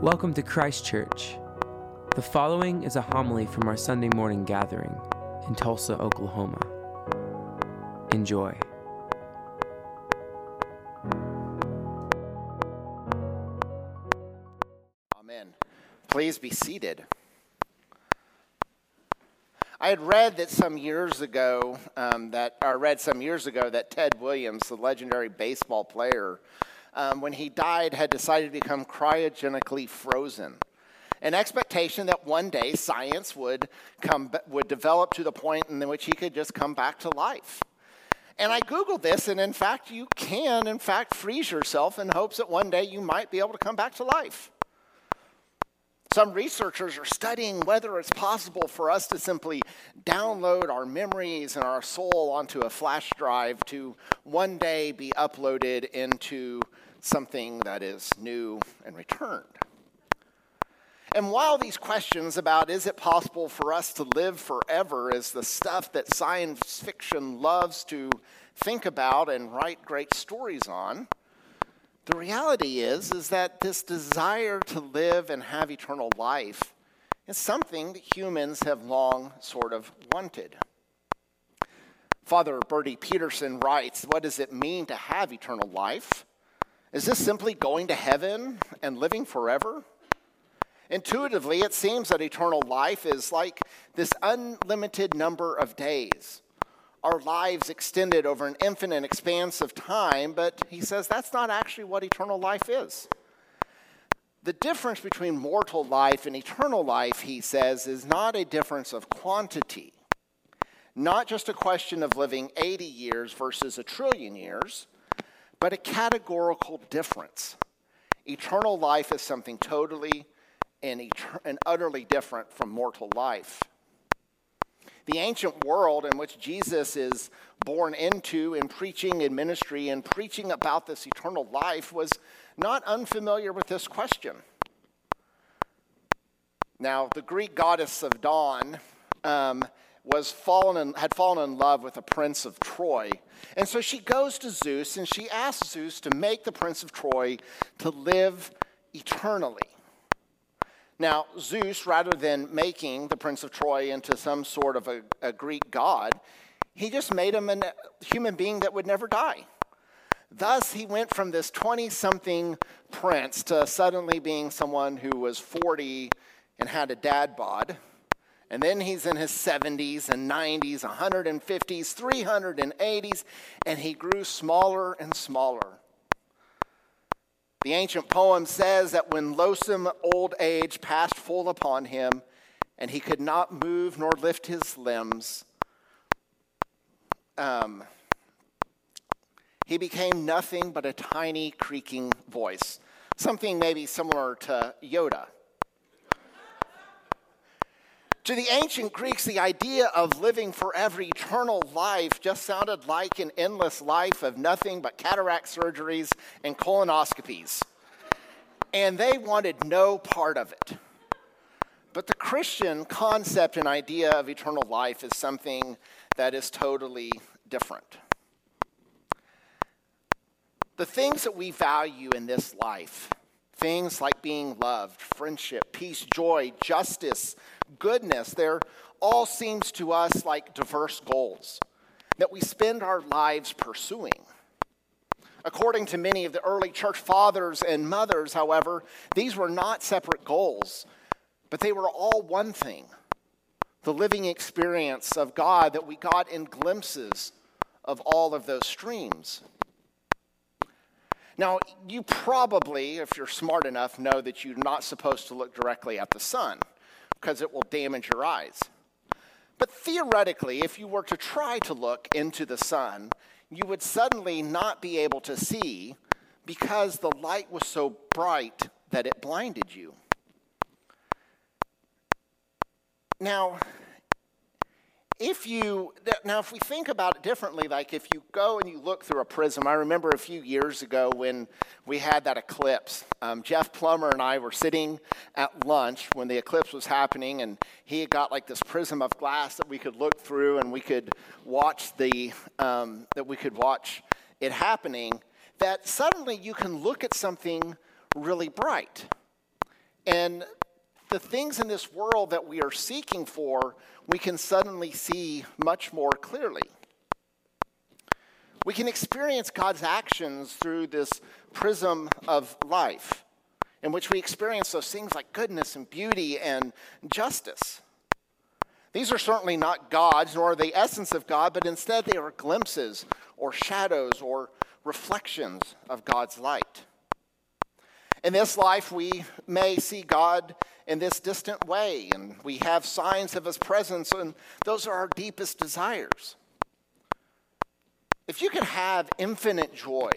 Welcome to Christ Church. The following is a homily from our Sunday morning gathering in Tulsa, Oklahoma. Enjoy. Amen. Please be seated. I had read that some years ago, um, that I read some years ago that Ted Williams, the legendary baseball player, um, when he died, had decided to become cryogenically frozen. An expectation that one day science would come would develop to the point in which he could just come back to life. And I Googled this, and in fact, you can, in fact, freeze yourself in hopes that one day you might be able to come back to life. Some researchers are studying whether it's possible for us to simply download our memories and our soul onto a flash drive to one day be uploaded into something that is new and returned. And while these questions about is it possible for us to live forever is the stuff that science fiction loves to think about and write great stories on, the reality is is that this desire to live and have eternal life is something that humans have long sort of wanted. Father Bertie Peterson writes, What does it mean to have eternal life? Is this simply going to heaven and living forever? Intuitively, it seems that eternal life is like this unlimited number of days our lives extended over an infinite expanse of time, but he says that's not actually what eternal life is. The difference between mortal life and eternal life, he says, is not a difference of quantity, not just a question of living 80 years versus a trillion years, but a categorical difference. Eternal life is something totally and, etern- and utterly different from mortal life. The ancient world in which Jesus is born into in preaching and ministry and preaching about this eternal life was not unfamiliar with this question. Now, the Greek goddess of dawn um, was fallen in, had fallen in love with a prince of Troy. And so she goes to Zeus and she asks Zeus to make the prince of Troy to live eternally. Now, Zeus, rather than making the Prince of Troy into some sort of a, a Greek god, he just made him a human being that would never die. Thus, he went from this 20 something prince to suddenly being someone who was 40 and had a dad bod. And then he's in his 70s and 90s, 150s, 380s, and he grew smaller and smaller the ancient poem says that when loathsome old age passed full upon him, and he could not move nor lift his limbs, um, he became nothing but a tiny creaking voice, something maybe similar to Yoda. To the ancient Greeks, the idea of living forever eternal life just sounded like an endless life of nothing but cataract surgeries and colonoscopies. And they wanted no part of it. But the Christian concept and idea of eternal life is something that is totally different. The things that we value in this life, things like being loved, friendship, peace, joy, justice, goodness, there all seems to us like diverse goals that we spend our lives pursuing. According to many of the early church fathers and mothers, however, these were not separate goals, but they were all one thing the living experience of God that we got in glimpses of all of those streams. Now, you probably, if you're smart enough, know that you're not supposed to look directly at the sun because it will damage your eyes. But theoretically, if you were to try to look into the sun, you would suddenly not be able to see because the light was so bright that it blinded you. Now, if you now if we think about it differently like if you go and you look through a prism i remember a few years ago when we had that eclipse. Um, jeff plummer and i were sitting at lunch when the eclipse was happening and he had got like this prism of glass that we could look through and we could watch the um, that we could watch it happening that suddenly you can look at something really bright. And the things in this world that we are seeking for, we can suddenly see much more clearly. We can experience God's actions through this prism of life, in which we experience those things like goodness and beauty and justice. These are certainly not gods, nor are they essence of God, but instead they are glimpses or shadows or reflections of God's light. In this life, we may see God in this distant way, and we have signs of his presence, and those are our deepest desires. If you could have infinite joy,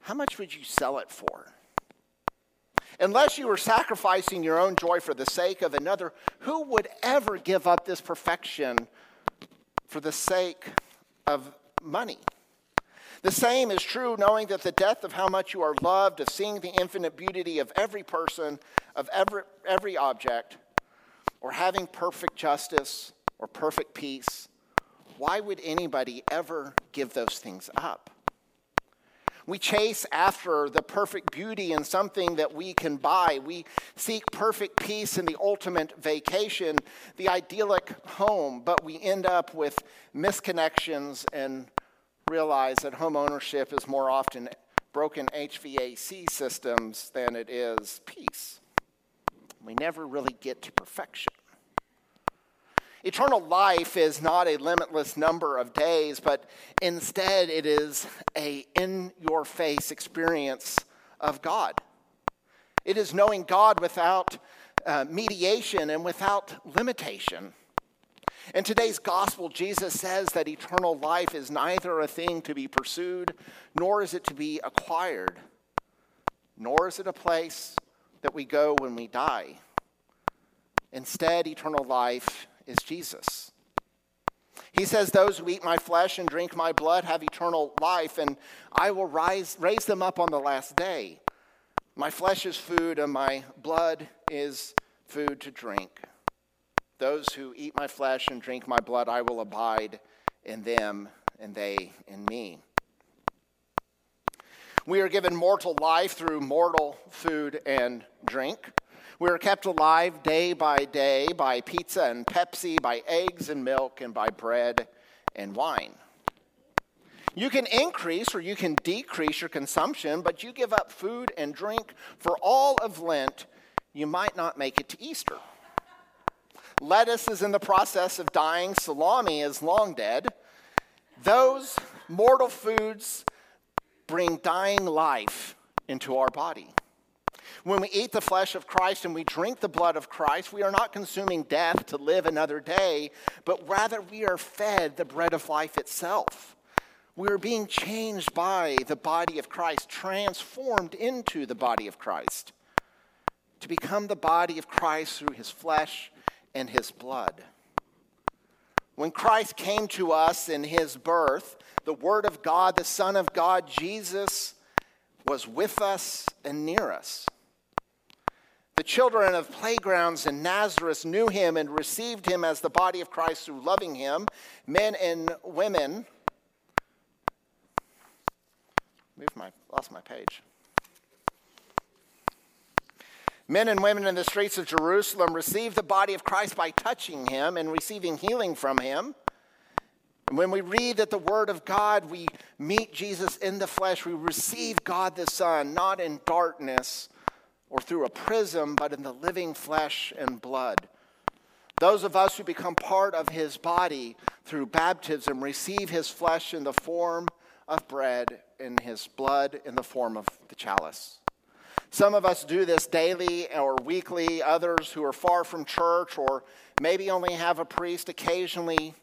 how much would you sell it for? Unless you were sacrificing your own joy for the sake of another, who would ever give up this perfection for the sake of money? The same is true knowing that the depth of how much you are loved, of seeing the infinite beauty of every person, of every, every object, or having perfect justice or perfect peace. Why would anybody ever give those things up? We chase after the perfect beauty in something that we can buy. We seek perfect peace in the ultimate vacation, the idyllic home, but we end up with misconnections and realize that home ownership is more often broken HVAC systems than it is peace. We never really get to perfection. Eternal life is not a limitless number of days, but instead it is a in your face experience of God. It is knowing God without uh, mediation and without limitation. In today's gospel, Jesus says that eternal life is neither a thing to be pursued, nor is it to be acquired, nor is it a place that we go when we die. Instead, eternal life is Jesus. He says, Those who eat my flesh and drink my blood have eternal life, and I will rise, raise them up on the last day. My flesh is food, and my blood is food to drink. Those who eat my flesh and drink my blood, I will abide in them, and they in me. We are given mortal life through mortal food and drink. We are kept alive day by day by pizza and Pepsi, by eggs and milk, and by bread and wine. You can increase or you can decrease your consumption, but you give up food and drink for all of Lent, you might not make it to Easter. Lettuce is in the process of dying, salami is long dead. Those mortal foods bring dying life into our body. When we eat the flesh of Christ and we drink the blood of Christ, we are not consuming death to live another day, but rather we are fed the bread of life itself. We are being changed by the body of Christ, transformed into the body of Christ, to become the body of Christ through his flesh and his blood. When Christ came to us in his birth, the Word of God, the Son of God, Jesus, was with us and near us. The children of playgrounds in Nazareth knew him and received him as the body of Christ through loving him. Men and women. Move my, lost my page. Men and women in the streets of Jerusalem received the body of Christ by touching him and receiving healing from him. And when we read that the Word of God, we meet Jesus in the flesh, we receive God the Son, not in darkness or through a prism, but in the living flesh and blood. Those of us who become part of his body through baptism receive his flesh in the form of bread and his blood in the form of the chalice. Some of us do this daily or weekly, others who are far from church or maybe only have a priest occasionally,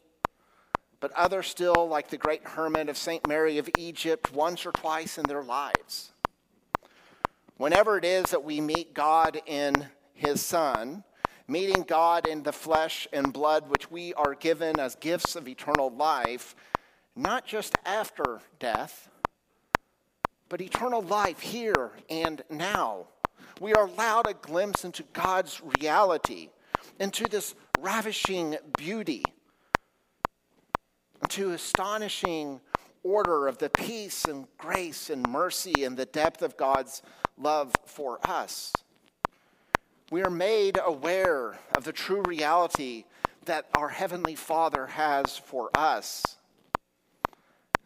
but others still, like the great hermit of St. Mary of Egypt, once or twice in their lives. Whenever it is that we meet God in His Son, meeting God in the flesh and blood, which we are given as gifts of eternal life, not just after death, but eternal life here and now. We are allowed a glimpse into God's reality, into this ravishing beauty, into astonishing order of the peace and grace and mercy and the depth of God's love for us. We are made aware of the true reality that our Heavenly Father has for us.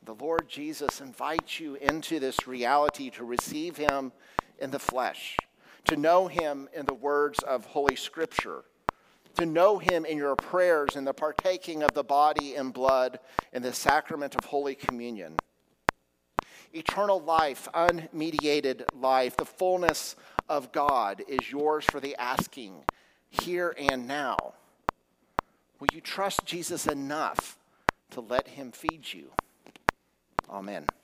The Lord Jesus invites you into this reality to receive Him in the flesh, to know Him in the words of Holy Scripture, to know Him in your prayers and the partaking of the body and blood in the sacrament of Holy Communion. Eternal life, unmediated life, the fullness of God is yours for the asking here and now. Will you trust Jesus enough to let him feed you? Amen.